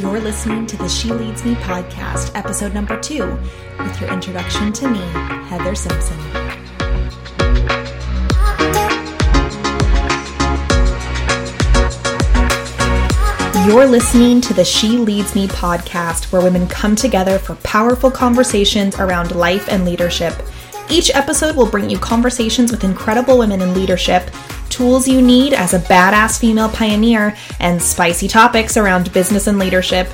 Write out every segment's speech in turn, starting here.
You're listening to the She Leads Me podcast, episode number two, with your introduction to me, Heather Simpson. You're listening to the She Leads Me podcast, where women come together for powerful conversations around life and leadership. Each episode will bring you conversations with incredible women in leadership, tools you need as a badass female pioneer, and spicy topics around business and leadership.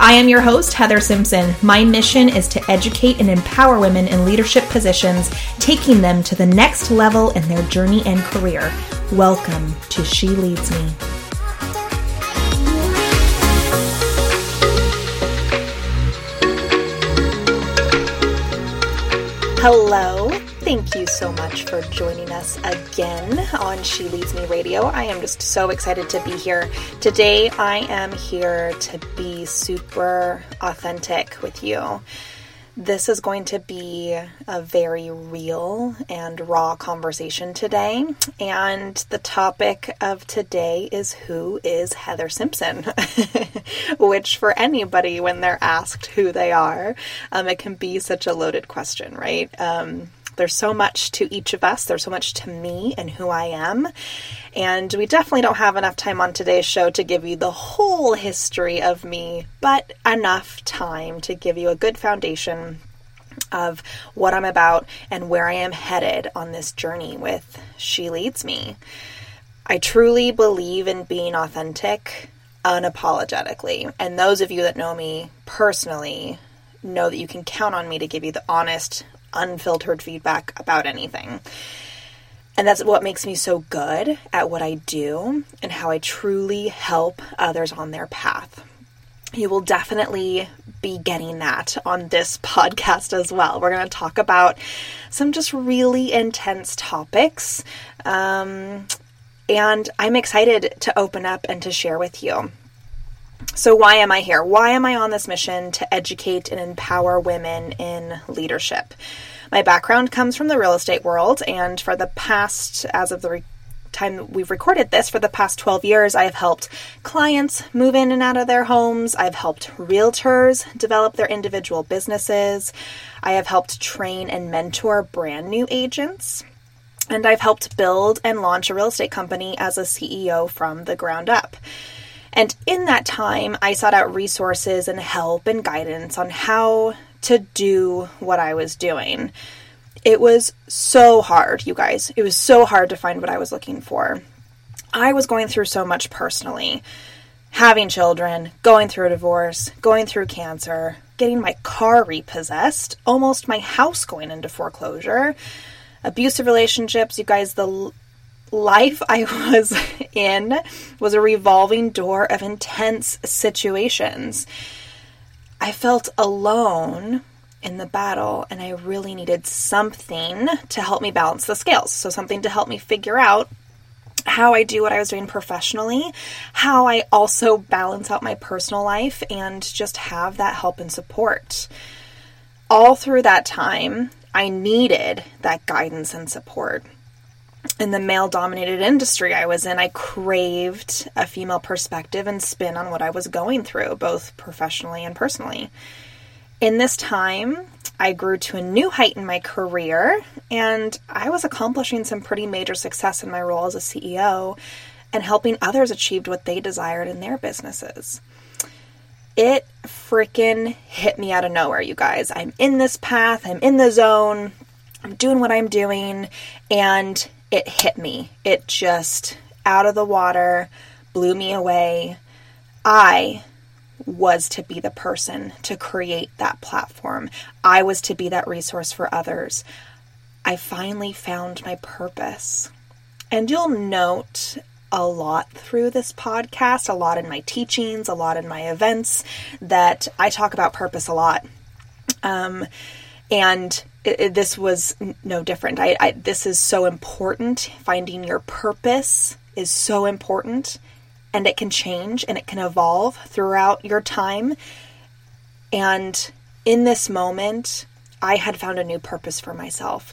I am your host, Heather Simpson. My mission is to educate and empower women in leadership positions, taking them to the next level in their journey and career. Welcome to She Leads Me. Hello. Thank you so much for joining us again on She Leads Me Radio. I am just so excited to be here. Today, I am here to be super authentic with you. This is going to be a very real and raw conversation today. And the topic of today is who is Heather Simpson? Which, for anybody, when they're asked who they are, um, it can be such a loaded question, right? Um, there's so much to each of us. There's so much to me and who I am. And we definitely don't have enough time on today's show to give you the whole history of me, but enough time to give you a good foundation of what I'm about and where I am headed on this journey with She Leads Me. I truly believe in being authentic unapologetically. And those of you that know me personally know that you can count on me to give you the honest, unfiltered feedback about anything. And that's what makes me so good at what I do and how I truly help others on their path. You will definitely be getting that on this podcast as well. We're going to talk about some just really intense topics. Um, and I'm excited to open up and to share with you. So, why am I here? Why am I on this mission to educate and empower women in leadership? My background comes from the real estate world, and for the past, as of the time we've recorded this, for the past 12 years, I have helped clients move in and out of their homes. I've helped realtors develop their individual businesses. I have helped train and mentor brand new agents. And I've helped build and launch a real estate company as a CEO from the ground up. And in that time, I sought out resources and help and guidance on how to do what I was doing. It was so hard, you guys. It was so hard to find what I was looking for. I was going through so much personally having children, going through a divorce, going through cancer, getting my car repossessed, almost my house going into foreclosure, abusive relationships. You guys, the life I was in was a revolving door of intense situations. I felt alone in the battle, and I really needed something to help me balance the scales. So, something to help me figure out how I do what I was doing professionally, how I also balance out my personal life, and just have that help and support. All through that time, I needed that guidance and support in the male dominated industry I was in, I craved a female perspective and spin on what I was going through, both professionally and personally. In this time, I grew to a new height in my career, and I was accomplishing some pretty major success in my role as a CEO and helping others achieve what they desired in their businesses. It freaking hit me out of nowhere, you guys. I'm in this path, I'm in the zone, I'm doing what I'm doing, and it hit me. It just out of the water blew me away. I was to be the person to create that platform. I was to be that resource for others. I finally found my purpose. And you'll note a lot through this podcast, a lot in my teachings, a lot in my events, that I talk about purpose a lot. Um, and it, it, this was no different. I, I, this is so important. Finding your purpose is so important, and it can change and it can evolve throughout your time. And in this moment, I had found a new purpose for myself.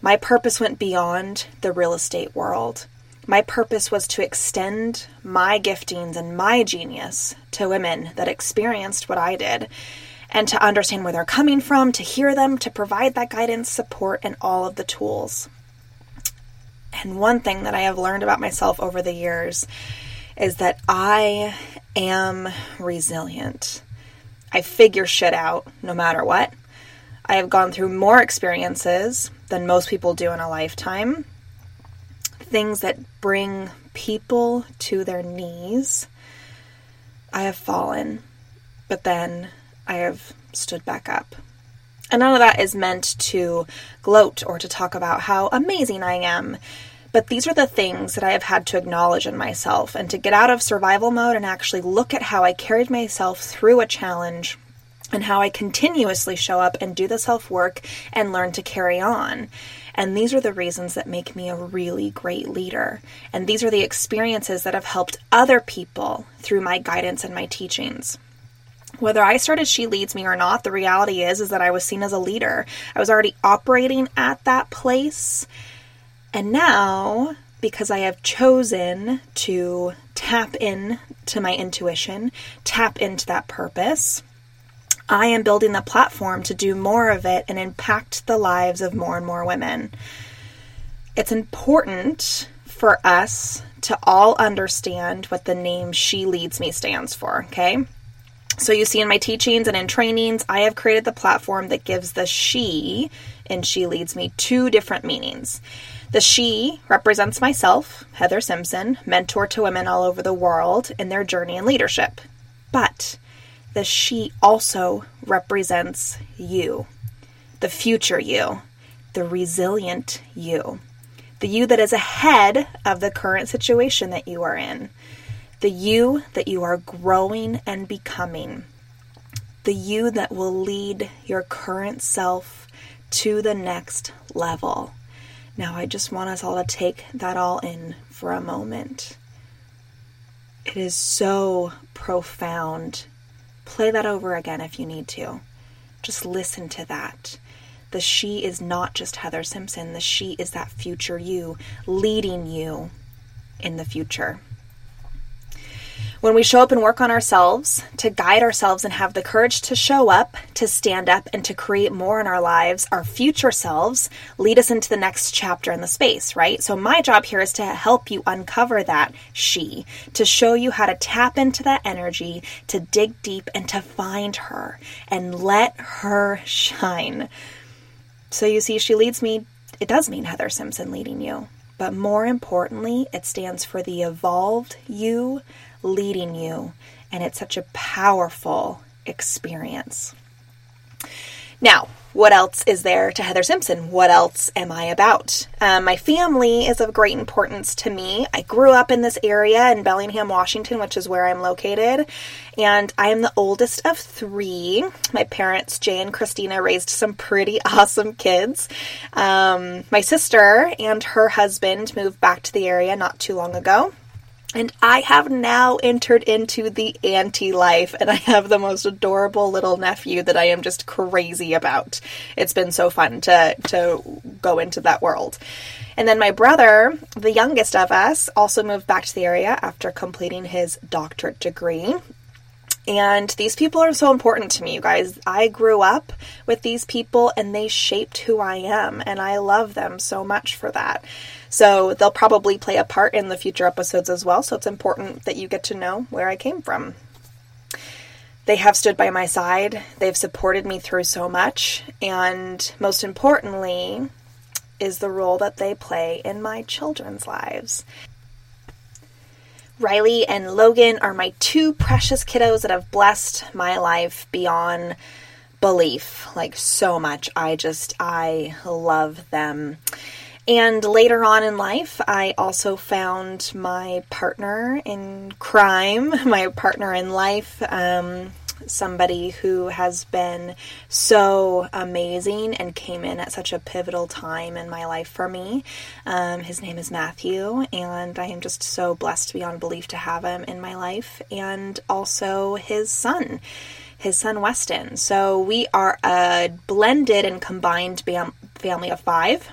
My purpose went beyond the real estate world. My purpose was to extend my giftings and my genius to women that experienced what I did and to understand where they're coming from, to hear them, to provide that guidance, support, and all of the tools. And one thing that I have learned about myself over the years is that I am resilient. I figure shit out no matter what. I have gone through more experiences than most people do in a lifetime. Things that bring people to their knees. I have fallen, but then I have stood back up. And none of that is meant to gloat or to talk about how amazing I am. But these are the things that I have had to acknowledge in myself and to get out of survival mode and actually look at how I carried myself through a challenge and how I continuously show up and do the self work and learn to carry on. And these are the reasons that make me a really great leader. And these are the experiences that have helped other people through my guidance and my teachings whether I started She Leads Me or not, the reality is is that I was seen as a leader. I was already operating at that place. And now, because I have chosen to tap in to my intuition, tap into that purpose, I am building the platform to do more of it and impact the lives of more and more women. It's important for us to all understand what the name She Leads Me stands for, okay? So you see in my teachings and in trainings, I have created the platform that gives the she and She Leads Me two different meanings. The she represents myself, Heather Simpson, mentor to women all over the world in their journey in leadership. But the she also represents you, the future you, the resilient you, the you that is ahead of the current situation that you are in the you that you are growing and becoming, the you that will lead your current self to the next level. Now, I just want us all to take that all in for a moment. It is so profound. Play that over again if you need to. Just listen to that. The she is not just Heather Simpson, the she is that future you leading you in the future. When we show up and work on ourselves, to guide ourselves and have the courage to show up, to stand up, and to create more in our lives, our future selves lead us into the next chapter in the space, right? So, my job here is to help you uncover that she, to show you how to tap into that energy, to dig deep, and to find her and let her shine. So, you see, she leads me, it does mean Heather Simpson leading you. But more importantly, it stands for the evolved you leading you, and it's such a powerful experience. Now, what else is there to Heather Simpson? What else am I about? Um, my family is of great importance to me. I grew up in this area in Bellingham, Washington, which is where I'm located, and I am the oldest of three. My parents, Jay and Christina, raised some pretty awesome kids. Um, my sister and her husband moved back to the area not too long ago. And I have now entered into the auntie life, and I have the most adorable little nephew that I am just crazy about. It's been so fun to to go into that world. And then my brother, the youngest of us, also moved back to the area after completing his doctorate degree. And these people are so important to me, you guys. I grew up with these people and they shaped who I am, and I love them so much for that. So they'll probably play a part in the future episodes as well. So it's important that you get to know where I came from. They have stood by my side, they've supported me through so much, and most importantly, is the role that they play in my children's lives. Riley and Logan are my two precious kiddos that have blessed my life beyond belief. Like so much. I just, I love them. And later on in life, I also found my partner in crime, my partner in life, um, somebody who has been so amazing and came in at such a pivotal time in my life for me. Um, his name is Matthew, and I am just so blessed beyond belief to have him in my life, and also his son. His son Weston. So we are a blended and combined bam- family of five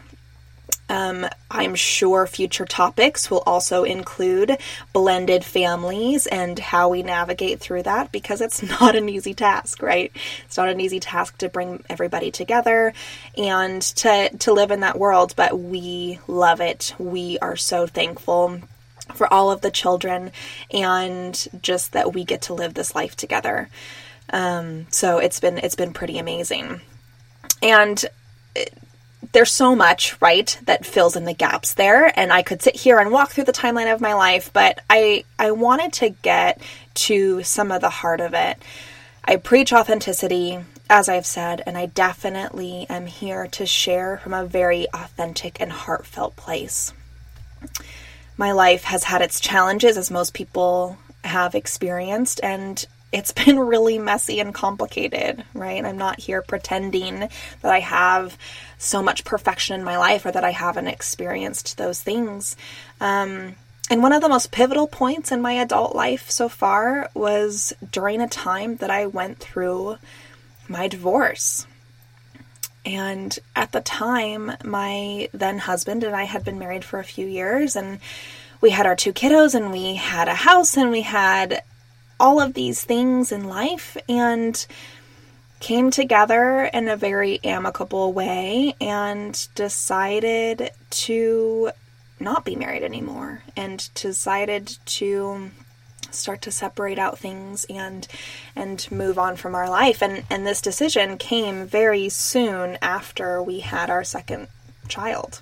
Um, I'm sure future topics will also include blended families and how we navigate through that because it's not an easy task, right? It's not an easy task to bring everybody together and to, to live in that world, but we love it. We are so thankful for all of the children and just that we get to live this life together. Um, so it's been it's been pretty amazing, and there's so much, right, that fills in the gaps there. And I could sit here and walk through the timeline of my life, but I, I wanted to get to some of the heart of it. I preach authenticity, as I've said, and I definitely am here to share from a very authentic and heartfelt place. My life has had its challenges, as most people have experienced, and it's been really messy and complicated, right? I'm not here pretending that I have so much perfection in my life or that I haven't experienced those things. Um, and one of the most pivotal points in my adult life so far was during a time that I went through my divorce. And at the time, my then husband and I had been married for a few years, and we had our two kiddos, and we had a house, and we had all of these things in life and came together in a very amicable way and decided to not be married anymore and decided to start to separate out things and and move on from our life. And and this decision came very soon after we had our second child.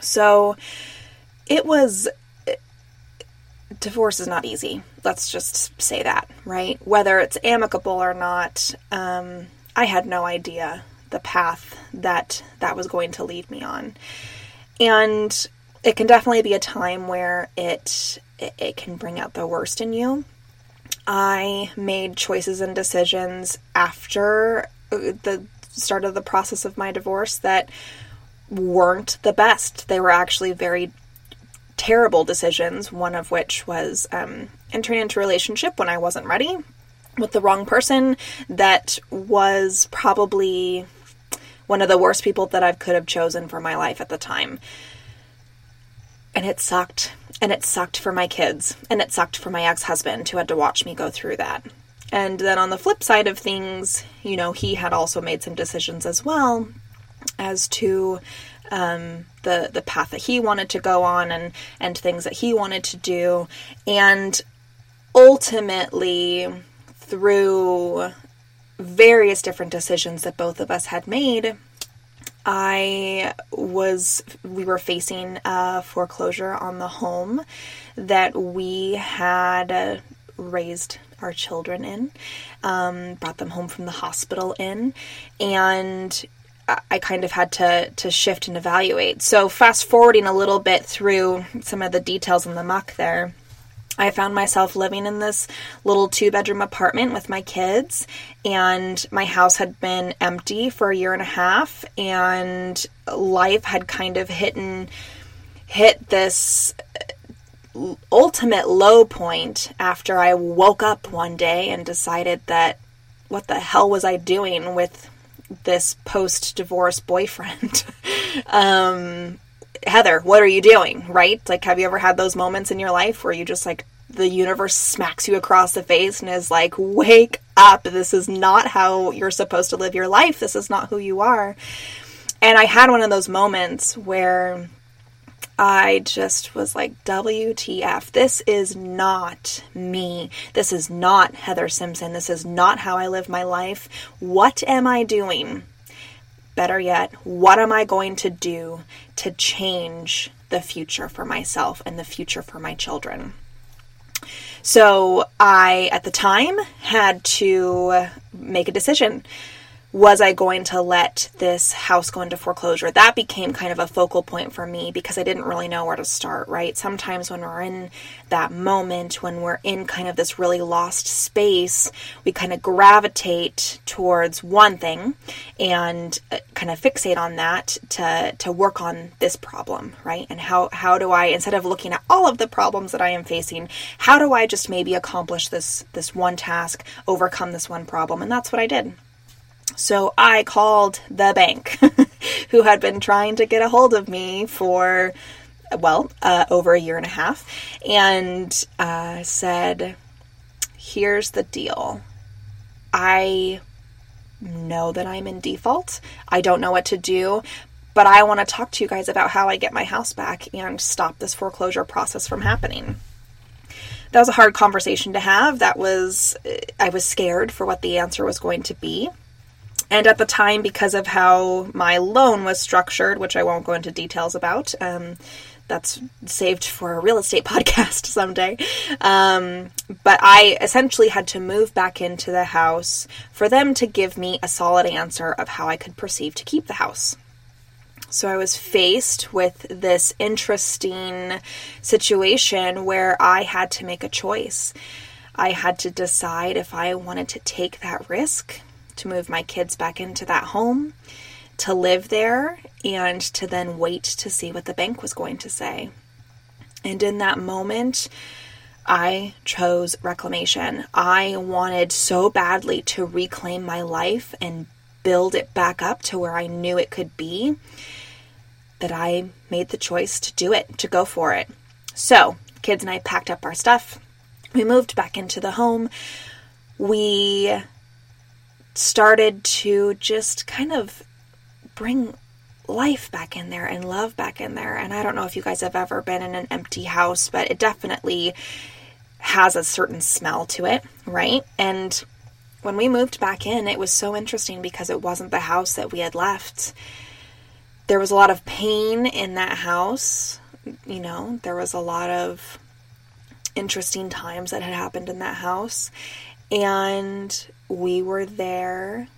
So it was divorce is not easy. Let's just say that, right? Whether it's amicable or not, um, I had no idea the path that that was going to lead me on. And it can definitely be a time where it, it, can bring out the worst in you. I made choices and decisions after uh, the start of the process of my divorce that weren't the best. They were actually very terrible decisions, one of which was um, entering into a relationship when I wasn't ready with the wrong person that was probably one of the worst people that I could have chosen for my life at the time. And it sucked. And it sucked for my kids. And it sucked for my ex husband who had to watch me go through that. And then on the flip side of things, you know, he had also made some decisions as well as to um, the the path that he wanted to go on and and things that he wanted to do, and ultimately through various different decisions that both of us had made. I was, we were facing a foreclosure on the home that we had raised our children in, um, brought them home from the hospital in, and I kind of had to to shift and evaluate. So fast forwarding a little bit through some of the details in the muck there. I found myself living in this little two bedroom apartment with my kids, and my house had been empty for a year and a half, and life had kind of hit and hit this uh, ultimate low point after I woke up one day and decided that what the hell was I doing with this post divorce boyfriend. um, Heather, what are you doing? Right? Like, have you ever had those moments in your life where you just like the universe smacks you across the face and is like, wake up. This is not how you're supposed to live your life. This is not who you are. And I had one of those moments where I just was like, WTF, this is not me. This is not Heather Simpson. This is not how I live my life. What am I doing? Better yet, what am I going to do to change the future for myself and the future for my children? So I, at the time, had to make a decision was I going to let this house go into foreclosure? That became kind of a focal point for me because I didn't really know where to start, right? Sometimes when we're in that moment, when we're in kind of this really lost space, we kind of gravitate towards one thing and uh, kind of fixate on that to, to work on this problem, right? And how, how do I, instead of looking at all of the problems that I am facing, how do I just maybe accomplish this, this one task, overcome this one problem? And that's what I did. So I called the bank who had been trying to get a hold of me for, well, uh, over a year and a half, and uh, said, Here's the deal. I know that I'm in default. I don't know what to do, but I want to talk to you guys about how I get my house back and stop this foreclosure process from happening. That was a hard conversation to have. That was, I was scared for what the answer was going to be. And at the time, because of how my loan was structured, which I won't go into details about, um, that's saved for a real estate podcast someday. Um, but I essentially had to move back into the house for them to give me a solid answer of how I could proceed to keep the house. So I was faced with this interesting situation where I had to make a choice. I had to decide if I wanted to take that risk to move my kids back into that home, to live there, and to then wait to see what the bank was going to say. And in that moment, I chose reclamation. I wanted so badly to reclaim my life and build it back up to where I knew it could be that I made the choice to do it, to go for it. So, kids and I packed up our stuff. We moved back into the home. We started to just kind of bring life back in there and love back in there. And I don't know if you guys have ever been in an empty house, but it definitely has a certain smell to it, right? And when we moved back in, it was so interesting because it wasn't the house that we had left. There was a lot of pain in that house. You know, there was a lot of interesting times that had happened in that house. And we were there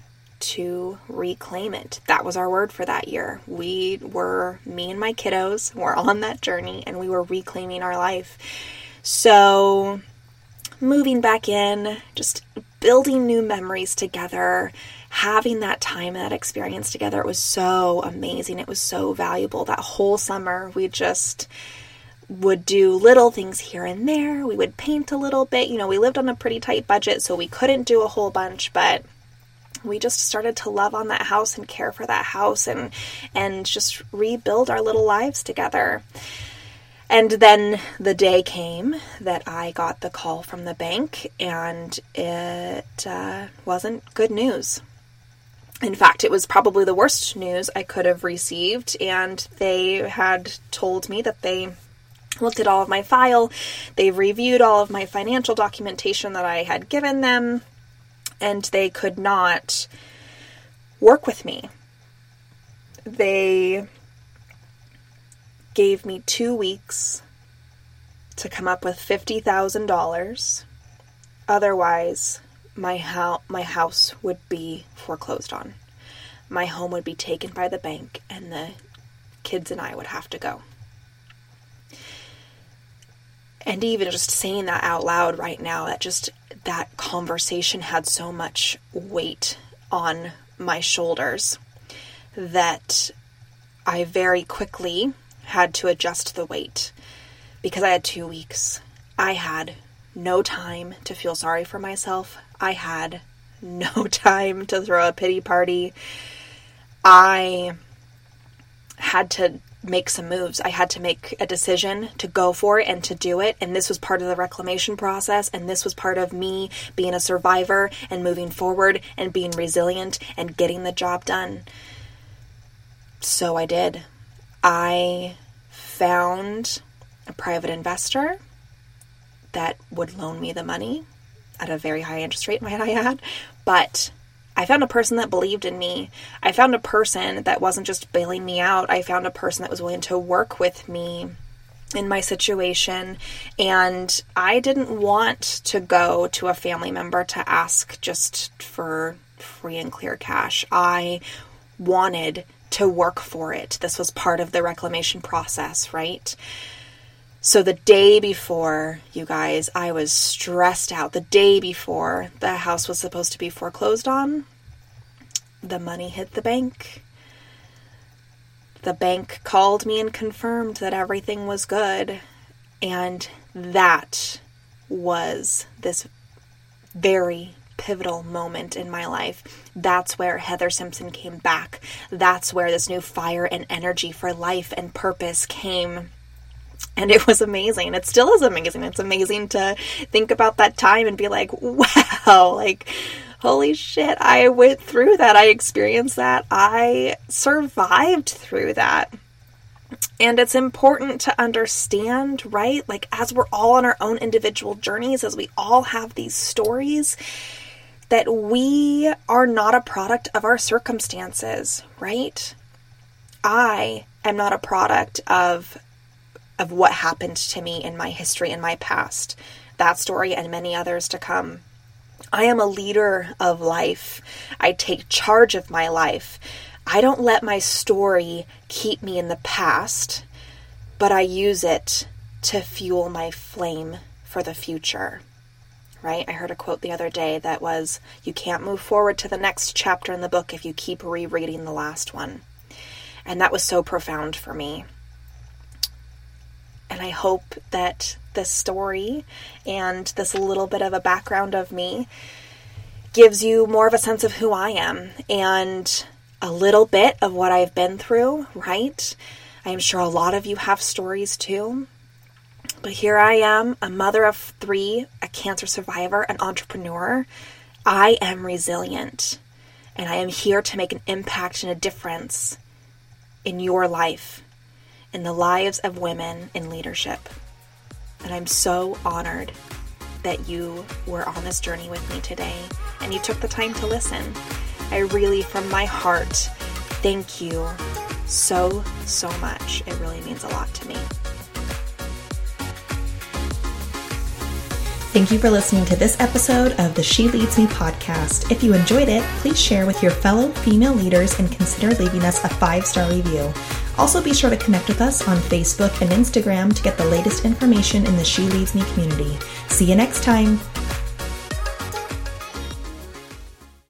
to reclaim it. That was our word for that year. We were, me and my kiddos we were on that journey and we were reclaiming our life. So, moving back in, just building new memories together, having that time and that experience together, it was so amazing. It was so valuable. That whole summer, we just would do little things here and there. We would paint a little bit. You know, we lived on a pretty tight budget, so we couldn't do a whole bunch, but we just started to love on that house and care for that house and and just rebuild our little lives together. And then the day came that I got the call from the bank, and it uh, wasn't good news. In fact, it was probably the worst news I could have received, and they had told me that they looked at all of my file, they reviewed all of my financial documentation that I had given them, and they could not work with me. They gave me two weeks to come up with $50,000. Otherwise, my, ho- my house would be foreclosed on. My home would be taken by the bank, and the kids and I would have to go. And even just saying that out loud right now, that just that conversation had so much weight on my shoulders that I very quickly had to adjust the weight because I had two weeks. I had no time to feel sorry for myself. I had no time to throw a pity party. I had to make some moves. I had to make a decision to go for it and to do it. And this was part of the reclamation process. And this was part of me being a survivor and moving forward and being resilient and getting the job done. So I did. I found a private investor that would loan me the money at a very high interest rate, might I add. But I found a person that believed in me. I found a person that wasn't just bailing me out. I found a person that was willing to work with me in my situation. And I didn't want to go to a family member to ask just for free and clear cash. I wanted to work for it. This was part of the reclamation process, right? So the day before, you guys, I was stressed out. The day before the house was supposed to be foreclosed on, the money hit the bank. The bank called me and confirmed that everything was good. And that was this very pivotal moment in my life. That's where Heather Simpson came back. That's where this new fire and energy for life and purpose came. And it was amazing. It still is amazing. It's amazing to think about that time and be like, wow, like, holy shit, I went through that. I experienced that. I survived through that. And it's important to understand, right? Like, as we're all on our own individual journeys, as we all have these stories, that we are not a product of our circumstances, right? I am not a product of of what happened to me in my history in my past. That story and many others to come. I am a leader of life. I take charge of my life. I don't let my story keep me in the past, but I use it to fuel my flame for the future. Right? I heard a quote the other day that was You can't move forward to the next chapter in the book if you keep rereading the last one. And that was so profound for me. And I hope that this story and this little bit of a background of me gives you more of a sense of who I am and a little bit of what I've been through, right? I am sure a lot of you have stories too. But here I am, a mother of three, a cancer survivor, an entrepreneur. I am resilient, and I am here to make an impact and a difference in your life, in the lives of women in leadership. And I'm so honored that you were on this journey with me today and you took the time to listen. I really, from my heart, thank you so, so much. It really means a lot to me. Thank you for listening to this episode of the She Leads Me podcast. If you enjoyed it, please share with your fellow female leaders and consider leaving us a five star review. Also, be sure to connect with us on Facebook and Instagram to get the latest information in the She Leads Me community. See you next time.